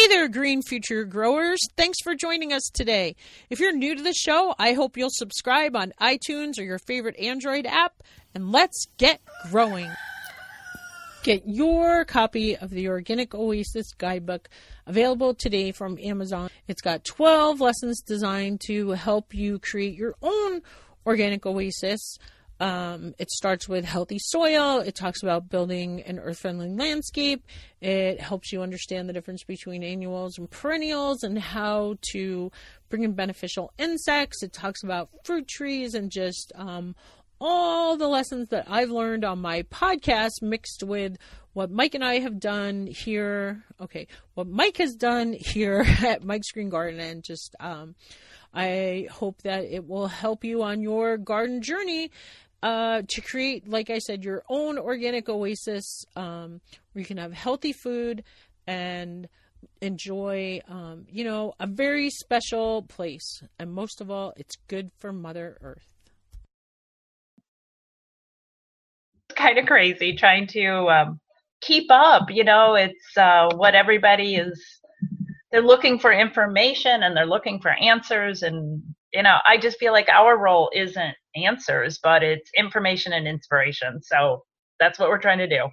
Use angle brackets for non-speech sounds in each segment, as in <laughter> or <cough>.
Hey there, Green Future Growers. Thanks for joining us today. If you're new to the show, I hope you'll subscribe on iTunes or your favorite Android app, and let's get growing. Get your copy of the Organic Oasis Guidebook available today from Amazon. It's got 12 lessons designed to help you create your own organic oasis. Um, it starts with healthy soil. It talks about building an earth friendly landscape. It helps you understand the difference between annuals and perennials and how to bring in beneficial insects. It talks about fruit trees and just um, all the lessons that I've learned on my podcast mixed with what Mike and I have done here. Okay, what Mike has done here <laughs> at Mike's Green Garden and just. Um, I hope that it will help you on your garden journey uh, to create, like I said, your own organic oasis um, where you can have healthy food and enjoy, um, you know, a very special place. And most of all, it's good for Mother Earth. It's kind of crazy trying to um, keep up. You know, it's uh, what everybody is. They're looking for information and they're looking for answers and you know, I just feel like our role isn't answers, but it's information and inspiration. So that's what we're trying to do.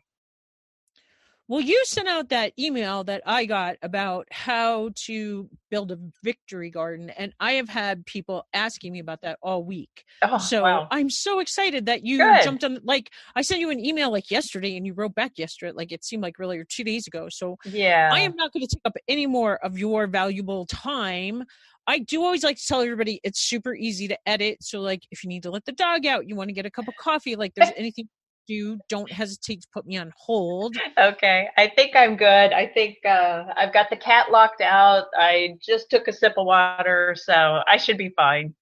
Well, you sent out that email that I got about how to build a victory garden, and I have had people asking me about that all week. Oh, so wow. I'm so excited that you Good. jumped on. Like, I sent you an email like yesterday, and you wrote back yesterday. Like, it seemed like really or two days ago. So, yeah, I am not going to take up any more of your valuable time. I do always like to tell everybody it's super easy to edit. So, like, if you need to let the dog out, you want to get a cup of coffee, like, there's <laughs> anything do, don't hesitate to put me on hold. Okay. I think I'm good. I think uh, I've got the cat locked out. I just took a sip of water, so I should be fine.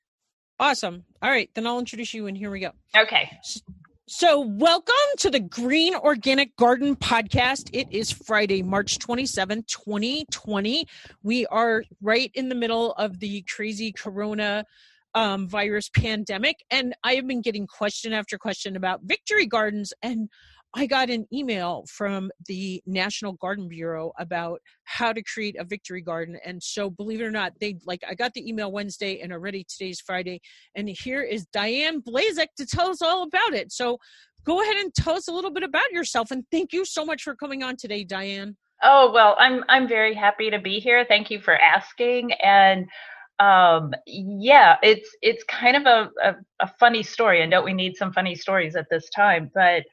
Awesome. All right. Then I'll introduce you, and here we go. Okay. So, welcome to the Green Organic Garden Podcast. It is Friday, March 27, 2020. We are right in the middle of the crazy corona um, virus pandemic. And I have been getting question after question about victory gardens. And I got an email from the National Garden Bureau about how to create a victory garden. And so, believe it or not, they like I got the email Wednesday and already today's Friday. And here is Diane Blazek to tell us all about it. So, go ahead and tell us a little bit about yourself. And thank you so much for coming on today, Diane. Oh, well, I'm I'm very happy to be here. Thank you for asking. And um yeah it's it's kind of a, a, a funny story and don't we need some funny stories at this time but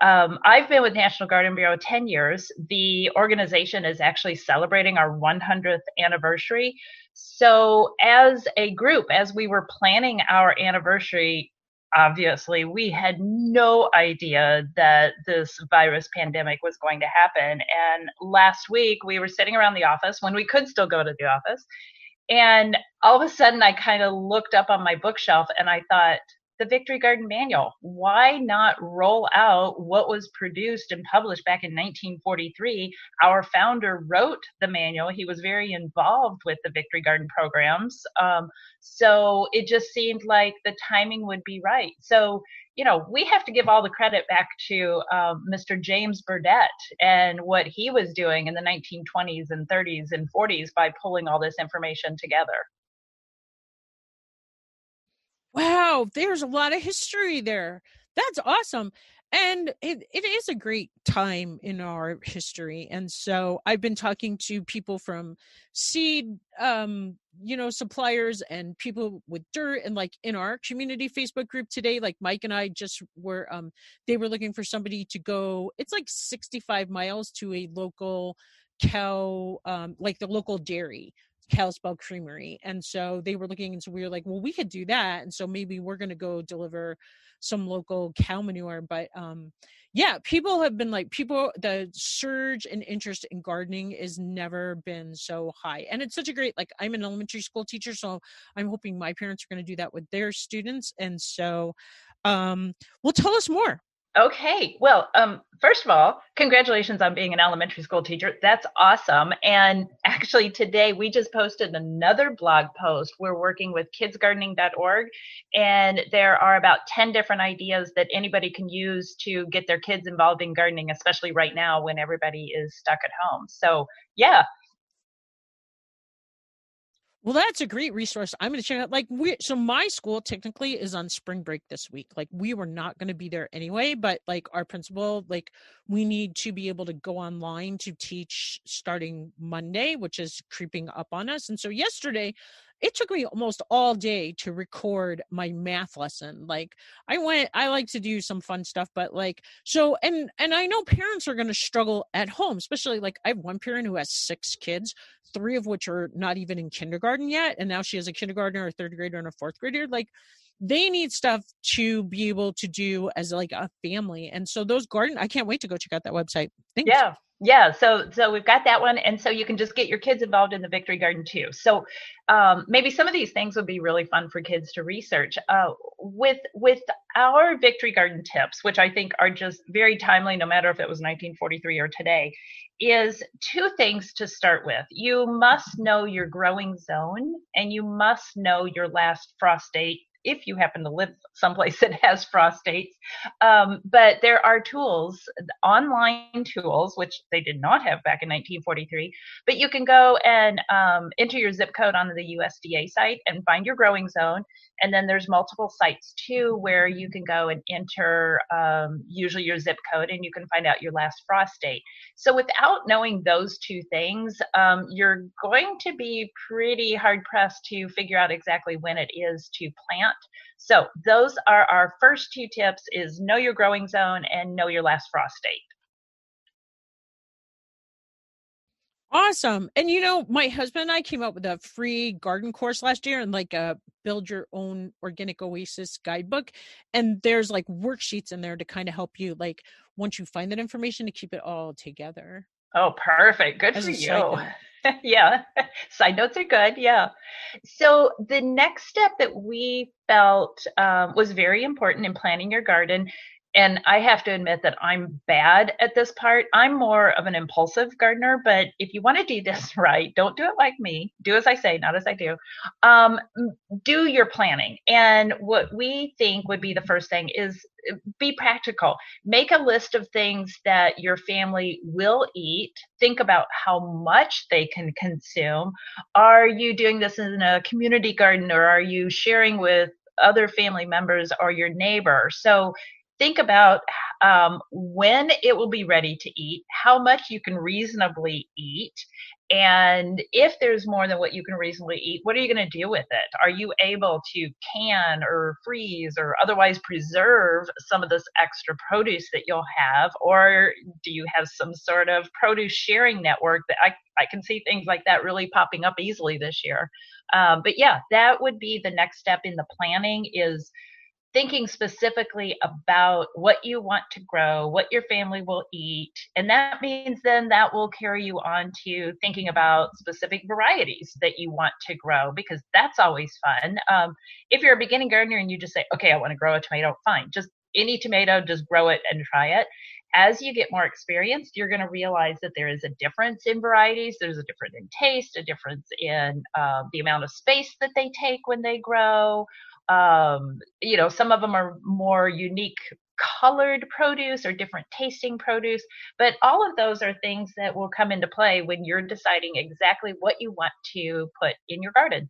um, I've been with National Garden Bureau 10 years. The organization is actually celebrating our 100th anniversary. So, as a group, as we were planning our anniversary, obviously, we had no idea that this virus pandemic was going to happen. And last week, we were sitting around the office when we could still go to the office. And all of a sudden, I kind of looked up on my bookshelf and I thought, the Victory Garden Manual. Why not roll out what was produced and published back in 1943? Our founder wrote the manual. He was very involved with the Victory Garden programs. Um, so it just seemed like the timing would be right. So you know, we have to give all the credit back to um, Mr. James Burdett and what he was doing in the 1920s and 30s and 40s by pulling all this information together. Wow, there's a lot of history there. That's awesome and it, it is a great time in our history and so i've been talking to people from seed um you know suppliers and people with dirt and like in our community facebook group today like mike and i just were um they were looking for somebody to go it's like 65 miles to a local cow um like the local dairy Kalispell Creamery. And so they were looking, and so we were like, well, we could do that. And so maybe we're going to go deliver some local cow manure. But um, yeah, people have been like, people, the surge in interest in gardening has never been so high. And it's such a great, like, I'm an elementary school teacher, so I'm hoping my parents are going to do that with their students. And so, um, well, tell us more. Okay. Well, um, first of all, congratulations on being an elementary school teacher. That's awesome. And actually, today we just posted another blog post. We're working with kidsgardening.org, and there are about 10 different ideas that anybody can use to get their kids involved in gardening, especially right now when everybody is stuck at home. So, yeah, Well, that's a great resource. I'm going to check out. Like, we so my school technically is on spring break this week. Like, we were not going to be there anyway, but like our principal, like, we need to be able to go online to teach starting Monday, which is creeping up on us. And so yesterday, it took me almost all day to record my math lesson like i went i like to do some fun stuff but like so and and i know parents are going to struggle at home especially like i have one parent who has six kids three of which are not even in kindergarten yet and now she has a kindergartner a third grader and a fourth grader like they need stuff to be able to do as like a family. And so those garden i can't wait to go check out that website. Thanks. yeah. Yeah. So so we've got that one. And so you can just get your kids involved in the victory garden too. So um, maybe some of these things would be really fun for kids to research. Uh, with with our victory garden tips which i think are just very timely no matter if it was 1943 or today is two things to start with. You must know your growing zone and you must know your last frost date if you happen to live someplace <laughs> that has frost dates. Um, but there are tools, online tools, which they did not have back in 1943. But you can go and um, enter your zip code on the USDA site and find your growing zone. And then there's multiple sites too where you can go and enter um, usually your zip code and you can find out your last frost date. So without knowing those two things, um, you're going to be pretty hard pressed to figure out exactly when it is to plant. So those are our first two tips is know your growing zone and know your last frost date. Awesome. And you know, my husband and I came up with a free garden course last year and like a build your own organic oasis guidebook. And there's like worksheets in there to kind of help you like once you find that information to keep it all together. Oh, perfect. Good As for you. <laughs> yeah. Side notes are good. Yeah. So the next step that we felt um, was very important in planning your garden and I have to admit that I'm bad at this part. I'm more of an impulsive gardener, but if you want to do this <laughs> right, don't do it like me. Do as I say, not as I do. Um, do your planning. And what we think would be the first thing is be practical. Make a list of things that your family will eat. Think about how much they can consume. Are you doing this in a community garden or are you sharing with other family members or your neighbor. So think about um, when it will be ready to eat, how much you can reasonably eat, and if there's more than what you can reasonably eat, what are you going to do with it? Are you able to can or freeze or otherwise preserve some of this extra produce that you'll have? Or do you have some sort of produce sharing network that I, I can see things like that really popping up easily this year? Um, but yeah, that would be the next step in the planning is thinking specifically about what you want to grow, what your family will eat. And that means then that will carry you on to thinking about specific varieties that you want to grow because that's always fun. Um, if you're a beginning gardener and you just say, okay, I want to grow a tomato, fine. Just any tomato, just grow it and try it. As you get more experienced, you're going to realize that there is a difference in varieties. There's a difference in taste, a difference in uh, the amount of space that they take when they grow, um, you know, some of them are more unique colored produce or different tasting produce, but all of those are things that will come into play when you're deciding exactly what you want to put in your garden.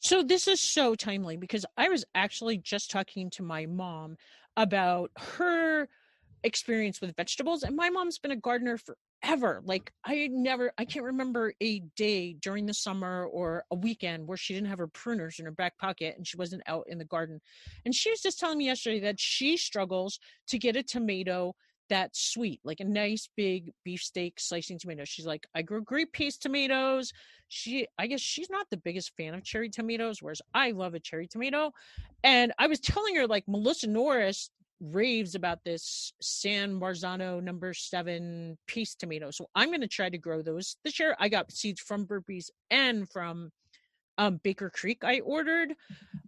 So this is so timely because I was actually just talking to my mom about her experience with vegetables and my mom's been a gardener forever like i never i can't remember a day during the summer or a weekend where she didn't have her pruners in her back pocket and she wasn't out in the garden and she was just telling me yesterday that she struggles to get a tomato that's sweet like a nice big beefsteak slicing tomato. She's like i grow great peas tomatoes. She i guess she's not the biggest fan of cherry tomatoes whereas i love a cherry tomato and i was telling her like melissa norris raves about this San Marzano number seven piece tomato. So I'm going to try to grow those this year. I got seeds from Burpee's and from um, Baker Creek. I ordered.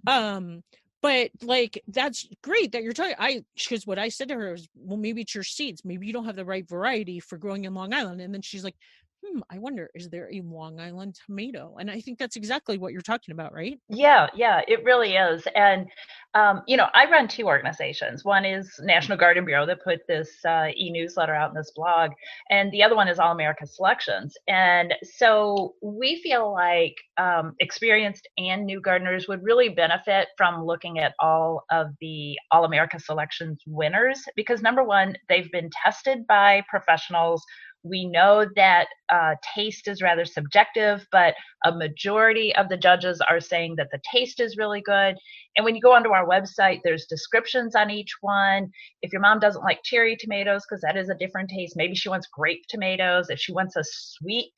Um, but like that's great that you're talking. I because what I said to her was, well, maybe it's your seeds. Maybe you don't have the right variety for growing in Long Island. And then she's like, hmm, I wonder, is there a Long Island tomato? And I think that's exactly what you're talking about, right? Yeah, yeah, it really is. And, um, you know, I run two organizations. One is National Garden Bureau that put this uh, e newsletter out in this blog, and the other one is All America Selections. And so we feel like um, experienced and new gardeners would really benefit from looking at all of the All America Selections winners because, number one, they've been tested by professionals we know that uh, taste is rather subjective, but a majority of the judges are saying that the taste is really good. And when you go onto our website, there's descriptions on each one. If your mom doesn't like cherry tomatoes, because that is a different taste, maybe she wants grape tomatoes. If she wants a sweet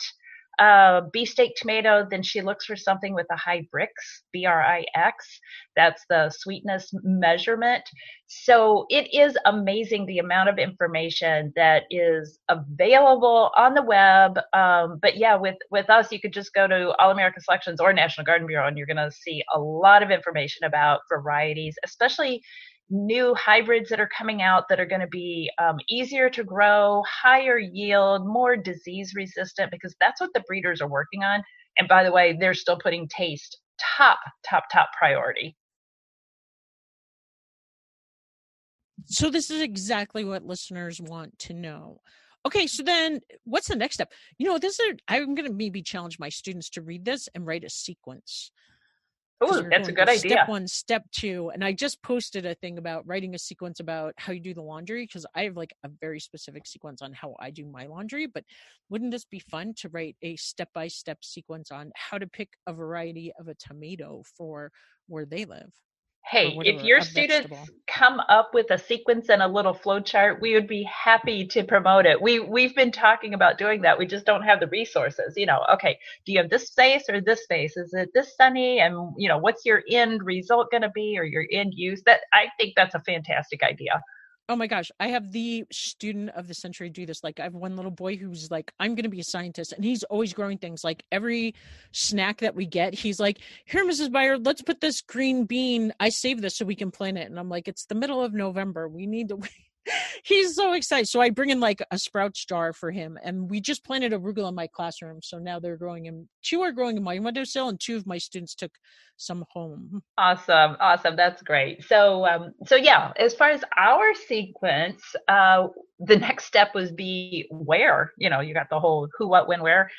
uh, beefsteak tomato, then she looks for something with a high Brix, B R I X. That's the sweetness measurement. So it is amazing the amount of information that is available on the web. Um, but yeah, with, with us, you could just go to All America Selections or National Garden Bureau and you're going to see a lot of information about varieties, especially new hybrids that are coming out that are going to be um, easier to grow, higher yield, more disease resistant, because that's what the breeders are working on. And by the way, they're still putting taste top, top, top priority. So this is exactly what listeners want to know. Okay, so then what's the next step? You know, this is I'm going to maybe challenge my students to read this and write a sequence. Oh, that's a good idea. Step one, step two. And I just posted a thing about writing a sequence about how you do the laundry because I have like a very specific sequence on how I do my laundry. But wouldn't this be fun to write a step by step sequence on how to pick a variety of a tomato for where they live? Hey, whatever, if your students vegetable. come up with a sequence and a little flow chart, we would be happy to promote it. We we've been talking about doing that. We just don't have the resources. You know, okay, do you have this space or this space? Is it this sunny? And you know, what's your end result going to be or your end use? That I think that's a fantastic idea. Oh my gosh, I have the student of the century do this. Like, I have one little boy who's like, I'm going to be a scientist, and he's always growing things. Like, every snack that we get, he's like, Here, Mrs. Byard, let's put this green bean. I saved this so we can plant it. And I'm like, It's the middle of November. We need to <laughs> he's so excited. So I bring in like a sprout jar for him, and we just planted arugula in my classroom. So now they're growing in two are growing in my windowsill, and two of my students took some home. Awesome, awesome. That's great. So, um, so yeah, as far as our sequence, uh, the next step was be where. You know, you got the whole who, what, when, where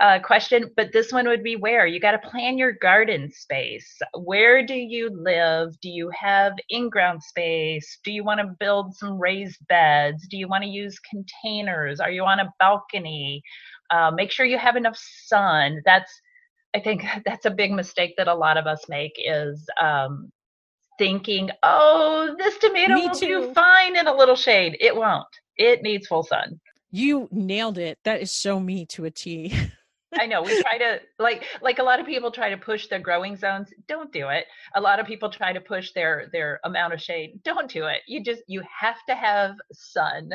uh, question, but this one would be where you got to plan your garden space. Where do you live? Do you have in-ground space? Do you want to build some raised beds? Do you want to use containers? Are you on a balcony? Uh, make sure you have enough sun. That's I think <laughs> that's a big mistake that a lot of us make is um, thinking, oh, this tomato Me will too. do fine in a little shade. It won't. It needs full sun. You nailed it. That is so me to a T. I know we try to like like a lot of people try to push their growing zones. Don't do it. A lot of people try to push their their amount of shade. Don't do it. You just you have to have sun.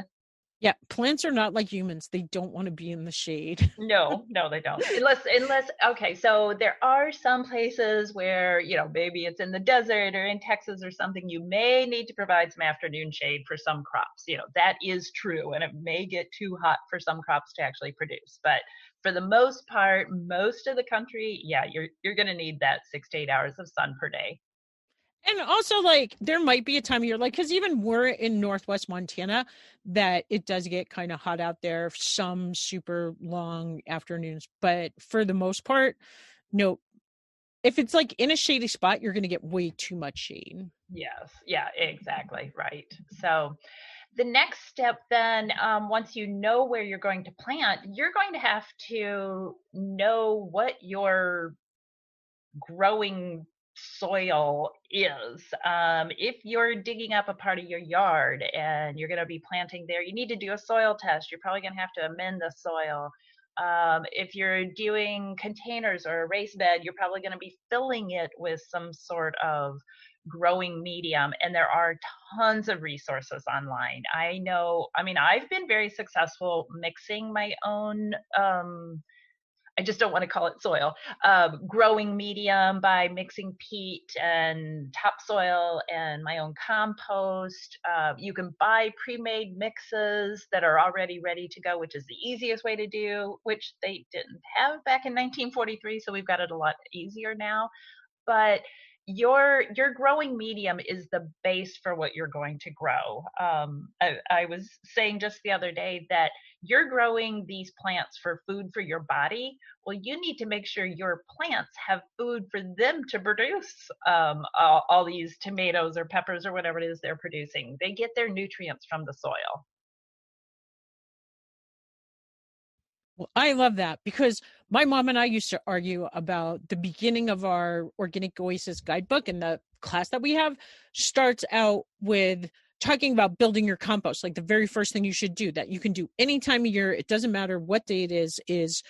Yeah, plants are not like humans. They don't want to be in the shade. no, no, they don't. Unless unless okay, so there are some places where, you know, maybe it's in the desert or in Texas or something, you may need to provide some afternoon shade for some crops. You know, that is true and it may get too hot for some crops to actually produce. But for the most part, most of the country, yeah, you're you're going to need that 6 to 8 hours of sun per day. And also, like, there might be a time of year, like, because even we're in Northwest Montana, that it does get kind of hot out there, some super long afternoons. But for the most part, no, if it's like in a shady spot, you're going to get way too much shade. Yes. Yeah, exactly. Right. So, the next step then um, once you know where you're going to plant you're going to have to know what your growing soil is um, if you're digging up a part of your yard and you're going to be planting there you need to do a soil test. You're probably going to have to amend the soil. Um, if you're doing containers or a raised bed you're probably going to be filling it with some sort of growing medium and there are tons of resources online. I know i mean i've been very successful mixing my own um, I just don't want to call it soil. Um, growing medium by mixing peat and topsoil and my own compost. Uh, you can buy pre-made mixes that are already ready to go, which is the easiest way to do, which they didn't have back in 1943, so we've got it a lot easier now. But your your growing medium is the base for what you're going to grow. Um, I, I, was saying just the other day that you're growing these plants for food for your body. Well, you need to make sure your plants have food for them to produce um, all, all these tomatoes or peppers or whatever it is they're producing. They get their nutrients from the soil. Well, I love that because my mom and I used to argue about the beginning of our Organic Oasis guidebook and the class that we have starts out with talking about building your compost. Like the very first thing you should do that you can do any time of year, it doesn't matter what day it is, is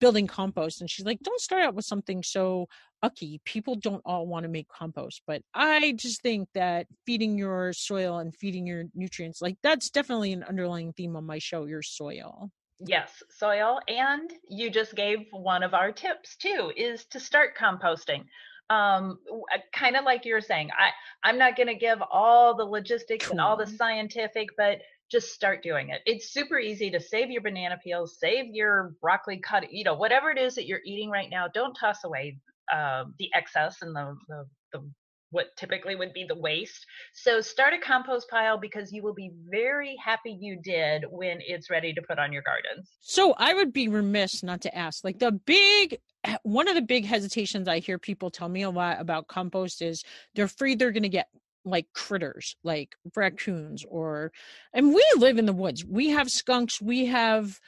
building compost. And she's like, don't start out with something so ucky. People don't all want to make compost. But I just think that feeding your soil and feeding your nutrients, like that's definitely an underlying theme on my show, your soil. Yes, soil. And you just gave one of our tips too, is to start composting. Um, uh, kind of like you're saying, I, I'm not going to give all the logistics cool. and all the scientific, but just start doing it. It's super easy to save your banana peels, save your broccoli cut, you know, whatever it is that you're eating right now, don't toss away uh, the excess and the, the, the what typically would be the waste. So start a compost pile because you will be very happy you did when it's ready to put on your gardens. So I would be remiss not to ask like the big eh, one of the big hesitations I hear people tell me a lot about compost is they're afraid they're going to get like critters like raccoons or and we live in the woods. We have skunks, we have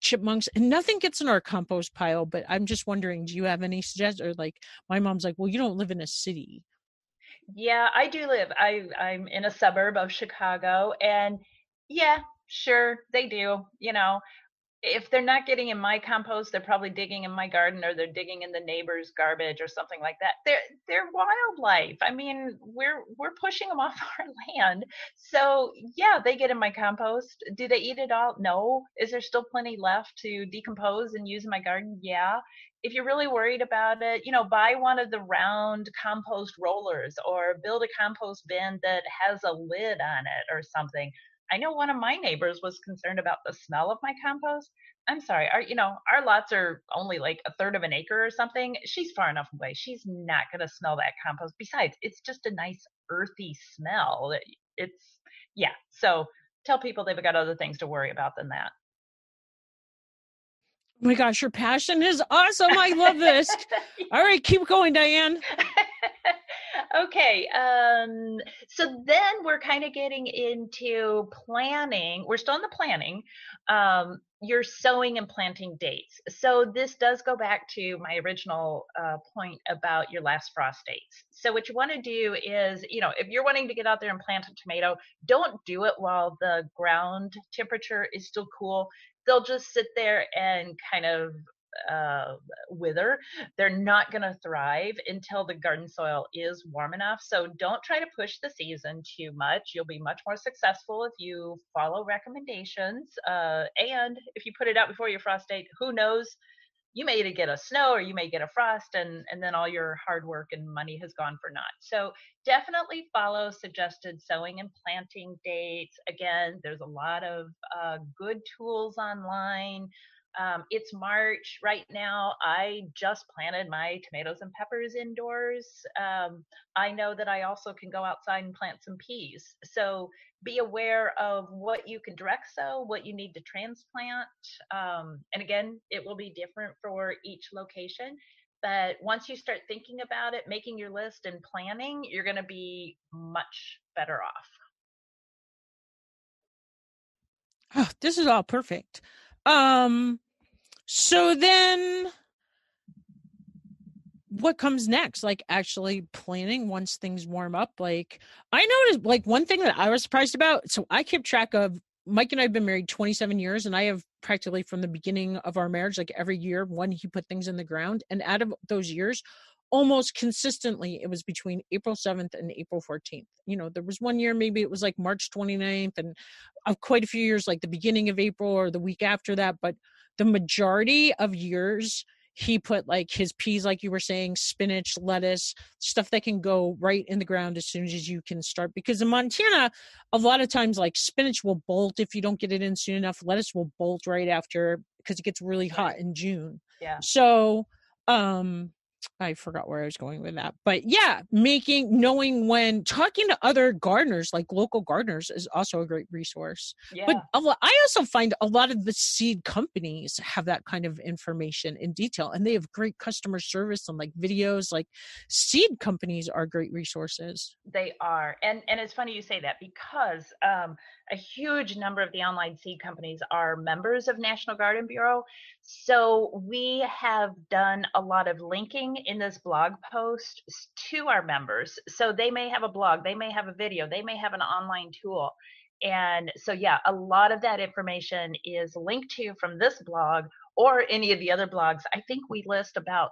chipmunks and nothing gets in our compost pile but i'm just wondering do you have any suggestions or like my mom's like well you don't live in a city yeah, I do live. I I'm in a suburb of Chicago and yeah, sure, they do. You know, if they're not getting in my compost, they're probably digging in my garden or they're digging in the neighbor's garbage or something like that. They're they're wildlife. I mean, we're we're pushing them <laughs> off our land. So yeah, they get in my compost. Do they eat it all? No. Is there still plenty left to decompose and use in my garden? Yeah if you're really worried about it, you know, buy one of the round compost rollers or build a compost bin that has a lid on it or something. I know one of my neighbors was concerned about the smell of my compost. I'm sorry, our you know, our lots are only like a third of an acre or something. She's far enough away. She's not gonna smell that compost. Besides, it's just a nice earthy smell. It's yeah. So tell people they've got other things to worry about than that. Oh my gosh, your passion is awesome. I love this. <laughs> All right, keep going, Diane. <laughs> okay. Um, so then we're kind of getting into planning. We're still in the planning. Um, your sowing and planting dates. So this does go back to my original uh, point about your last frost dates. So what you want to do is, you know, if you're wanting to get out there and plant a tomato, don't do it while the ground temperature is still cool they'll just sit there and kind of uh, wither. They're not going to thrive until the garden soil is warm enough. So don't try to push the season too much. You'll be much more successful if you follow recommendations. Uh, and if you put it out before your frost date, who knows? You may get a snow or you may get a frost and and then all your hard work and money has gone for naught. So definitely follow suggested sowing and planting dates. Again there's a lot of uh, good tools online um, it's March right now. I just planted my tomatoes and peppers indoors. Um, I know that I also can go outside and plant some peas. So be aware of what you can direct sow, what you need to transplant. Um, and again, it will be different for each location. But once you start thinking about it, making your list and planning, you're going to be much better off. Oh, this is all perfect. Um, so then what comes next? Like actually planning once things warm up. Like I noticed like one thing that I was surprised about. So I kept track of Mike and I have been married 27 years and I have practically from the beginning of our marriage, like every year, when he put things in the ground. And out of those years, almost consistently it was between April 7th and April 14th. You know, there was one year maybe it was like March 29th and uh, quite a few years like the beginning of April or the week after that, but the majority of years he put like his peas like you were saying spinach lettuce stuff that can go right in the ground as soon as you can start. Because in montana a lot of times like spinach will bolt if you don't get it in soon enough. Lettuce will bolt right after because it gets really hot in june. Yeah. so um I forgot where I was going with that. But yeah, making knowing when talking to other gardeners, like local gardeners, is also a great resource. Yeah. But I also find a lot of the seed companies have that kind of information in detail, and they have great customer service and like videos. Like seed companies are great resources. They are, and and it's funny you say that because um, a huge number of the online seed companies are members of National Garden Bureau. So we have done a lot of linking in this blog post to our members. So they may have a blog, they may have a video, they may have an online tool. And so, yeah, a lot of that information is linked to from this blog or any of the other blogs. I think we list about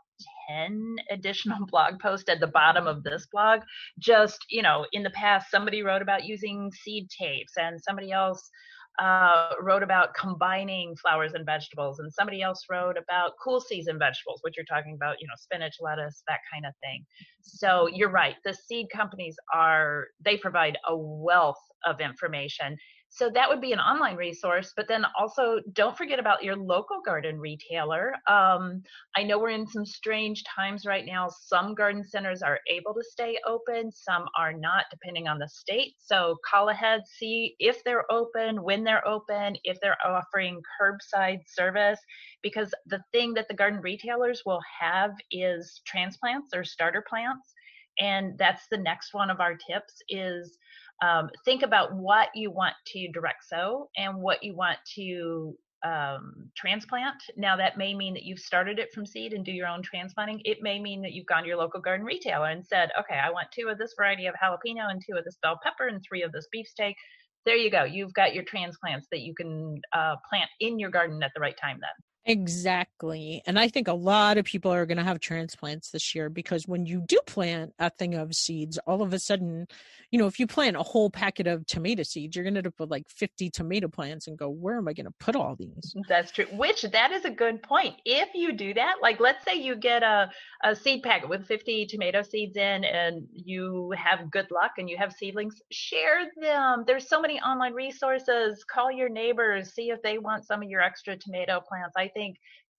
10 additional <laughs> blog posts at the bottom of this blog just you know in the past somebody wrote about using seed tapes and somebody else uh, wrote about combining flowers and vegetables and somebody else wrote about cool season vegetables which you're talking about you know spinach lettuce that kind of thing. So you're right the seed companies are they provide a wealth of information so that would be an online resource but then also don't forget about your local garden retailer um, I know we're in some strange times right now. Some garden centers are able to stay open, some are not, depending on the state. So call ahead, see if they're open, when they're open, if they're offering curbside service. Because the thing that the garden retailers will have is transplants or starter plants. And that's the next one of our tips is um, think about what you want to direct sow and what you want to um, transplant. Now, that may mean that you've started it from seed and do your own transplanting. It may mean that you've gone to your local garden retailer and said, okay, I want two of this variety of jalapeno and two of this bell pepper and three of this beefsteak. There you go. You've got your transplants that you can uh, plant in your garden at the right time then. Exactly. And I think a lot of people are going to have transplants this year because when you do plant a thing of seeds, all of a sudden, you know, if you plant a whole packet of tomato seeds, you're going to end up with like 50 tomato plants and go, where am I going to put all these? That's true. Which that is a good point. If you do that, like let's say you get a, a seed packet with 50 tomato seeds in and you have good luck and you have seedlings, share them. There's so many online resources. Call your neighbors, see if they want some of your extra tomato plants. I think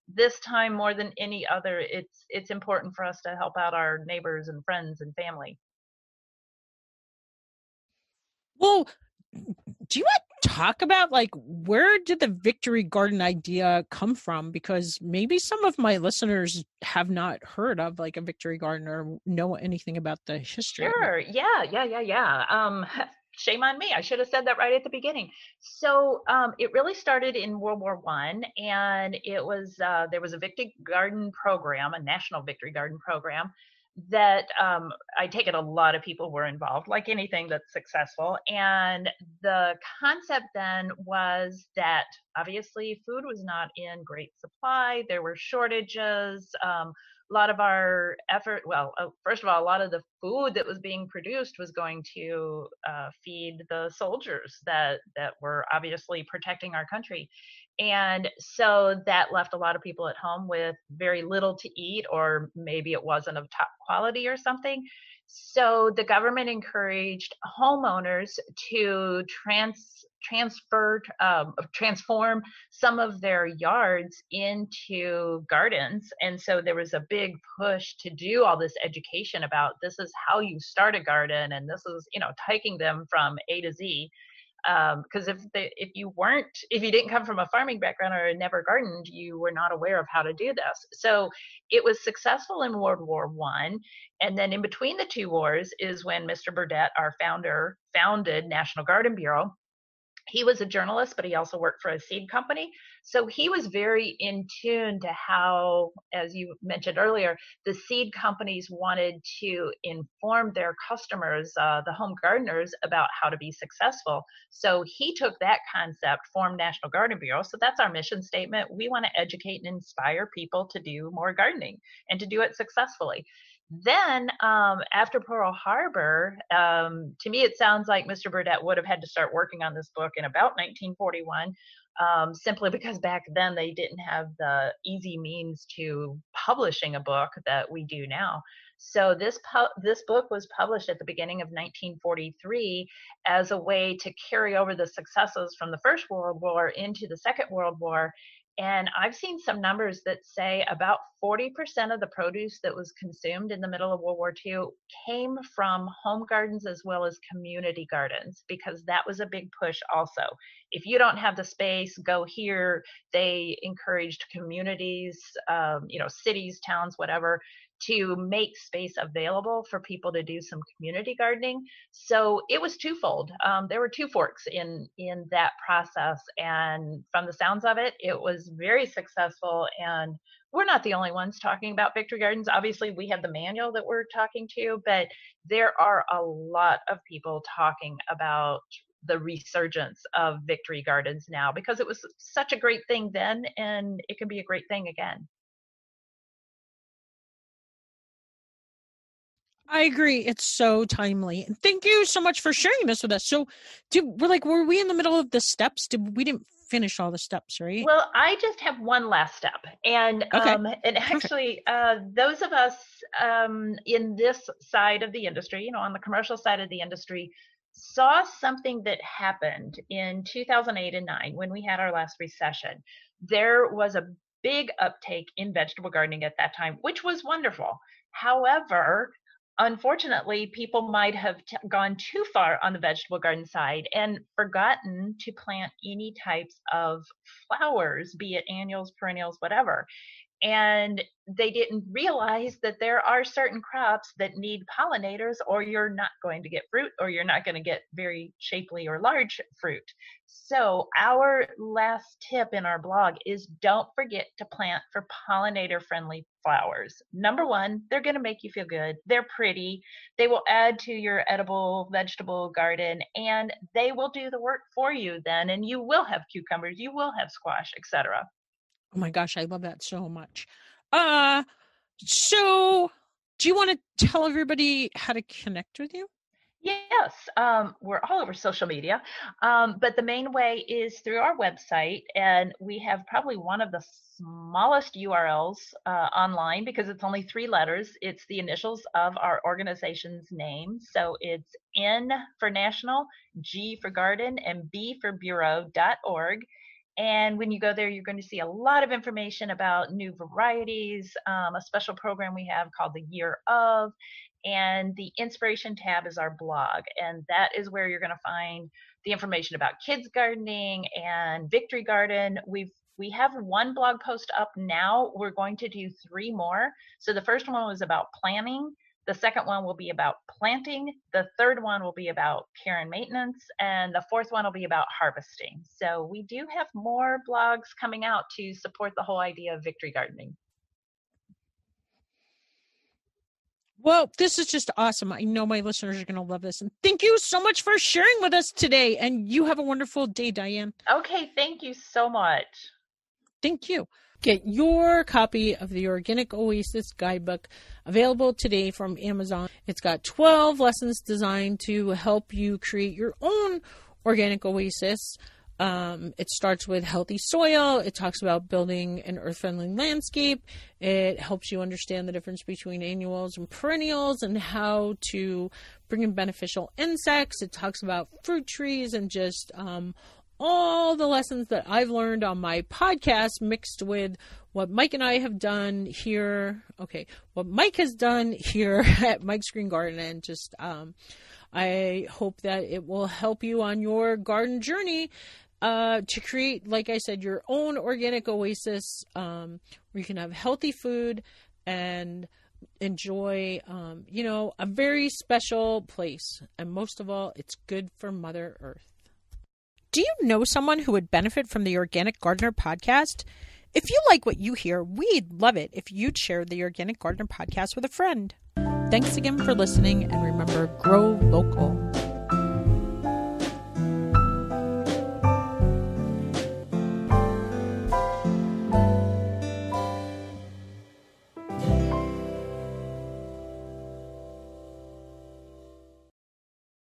this time more than any other, it's it's important for us to help out our neighbors and friends and family. Well, do you want to talk about like where did the victory garden idea come from? Because maybe some of my listeners have not heard of like a victory garden or know anything about the history. Sure. Yeah, yeah, yeah, yeah. Um, <laughs> shame on me. I should have said that right at the beginning. So um, it really started in World War One, and it was uh, there was a Victory Garden program, a national Victory Garden program that um, I take it a lot of people were involved, like anything that's successful. And the concept then was that obviously food was not in great supply. There were shortages. Um, a lot of our effort, well, uh, first of all, a lot of the food that was being produced was going to uh, feed the soldiers that that were obviously protecting our country. And so that left a lot of people at home with very little to eat, or maybe it wasn't of top quality or something. So the government encouraged homeowners to trans transfer um, transform some of their yards into gardens. And so there was a big push to do all this education about this is how you start a garden and this is you know taking them from a to z because um, if if you weren't if you didn't come from a farming background or never gardened you were not aware of how to do this. So it was successful in world war one and then in between the two wars is when mr burdett our founder founded national garden bureau he was a journalist, but he also worked for a seed company. So he was very in tune to how, as you mentioned earlier, the seed companies wanted to inform their customers, uh, the home gardeners, about how to be successful. So he took that concept, formed National Garden Bureau. So that's our mission statement. We want to educate and inspire people to do more gardening and to do it successfully. Then, um, after Pearl Harbor, um, to me, it sounds like Mr. Burdett would have had to start working on this book in about 1941, um, simply because back then they didn't have the easy means to publishing a book that we do now. So this pu- this book was published at the beginning of 1943 as a way to carry over the successes from the First World War into the Second World War and I've seen some numbers that say about 40% of the produce that was consumed in the middle of World War II came from home gardens as well as community gardens, because that was a big push also. If you don't have the space, go here. They encouraged communities, um, you know, cities, towns, whatever, to make space available for people to do some community gardening. So it was twofold. Um, there were two forks in in that process, and from the sounds of it, it was very successful. And we're not the only ones talking about Victory Gardens. Obviously, we have the manual that we're talking to, but there are a lot of people talking about the resurgence of Victory Gardens now because it was such a great thing then, and it can be a great thing again. I agree. It's so timely. And thank you so much for sharing this with us. So, did we're like, were we in the middle of the steps? Did we didn't finish all the steps, right? Well, I just have one last step, and okay. um, and actually, uh, those of us um, in this side of the industry, you know, on the commercial side of the industry, saw something that happened in 2008 and 9 when we had our last recession. There was a big uptake in vegetable gardening at that time, which was wonderful. However, unfortunately, people might have t- gone too far on the vegetable garden side and forgotten to plant any types of flowers, be it annuals, perennials, whatever and they didn't realize that there are certain crops that need pollinators or you're not going to get fruit or you're not going to get very shapely or large fruit. So our last tip in our blog is don't forget to plant for pollinator friendly flowers. Number 1, they're going to make you feel good. They're pretty. They will add to your edible vegetable garden and they will do the work for you then and you will have cucumbers, you will have squash, etc. Oh my gosh, I love that so much. Uh so do you want to tell everybody how to connect with you? Yes, um, we're all over social media, um, but the main way is through our website, and we have probably one of the smallest URLs uh, online because it's only three letters. It's the initials of our organization's name, so it's N for National, G for Garden, and B for Bureau.org. And when you go there, you're going to see a lot of information about new varieties, um, a special program we have called the Year of, and the inspiration tab is our blog. And that is where you're going to find the information about kids gardening and Victory Garden. We've we have one blog post up now. We're going to do three more. So the first one was about planning. The second one will be about planting. The third one will be about care and maintenance. And the fourth one will be about harvesting. So we do have more blogs coming out to support the whole idea of victory gardening. Well, this is just awesome. I know my listeners are going to love this. And thank you so much for sharing with us today. And you have a wonderful day, Diane. Okay. Thank you so much. Thank you. Get your copy of the Organic Oasis Guidebook available today from Amazon. It's got 12 lessons designed to help you create your own organic oasis. Um, it starts with healthy soil. It talks about building an earth friendly landscape. It helps you understand the difference between annuals and perennials and how to bring in beneficial insects. It talks about fruit trees and just um, all the lessons that I've learned on my podcast mixed with what Mike and I have done here. Okay, what Mike has done here <laughs> at Mike's Green Garden, and just um, I hope that it will help you on your garden journey uh, to create, like I said, your own organic oasis um, where you can have healthy food and enjoy, um, you know, a very special place. And most of all, it's good for Mother Earth. Do you know someone who would benefit from the Organic Gardener podcast? If you like what you hear, we'd love it if you'd share the Organic Gardener podcast with a friend. Thanks again for listening, and remember grow local.